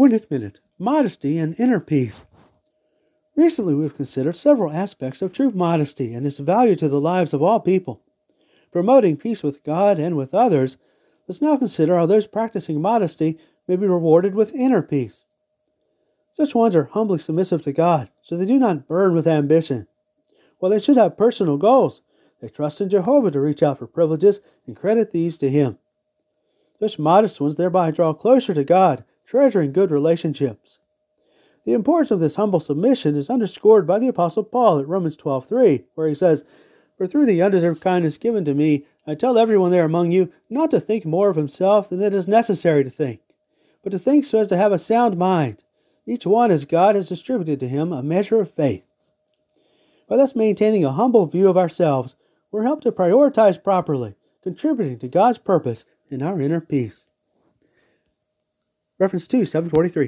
Minute, minute. Modesty and inner peace. Recently, we've considered several aspects of true modesty and its value to the lives of all people. Promoting peace with God and with others, let's now consider how those practicing modesty may be rewarded with inner peace. Such ones are humbly submissive to God, so they do not burn with ambition. While they should have personal goals, they trust in Jehovah to reach out for privileges and credit these to Him. Such modest ones thereby draw closer to God, treasuring good relationships. The importance of this humble submission is underscored by the Apostle Paul at Romans 12:3, where he says, For through the undeserved kindness given to me, I tell everyone there among you not to think more of himself than it is necessary to think, but to think so as to have a sound mind, each one as God has distributed to him a measure of faith. By thus maintaining a humble view of ourselves, we're helped to prioritize properly, contributing to God's purpose in our inner peace. Reference 2, 743.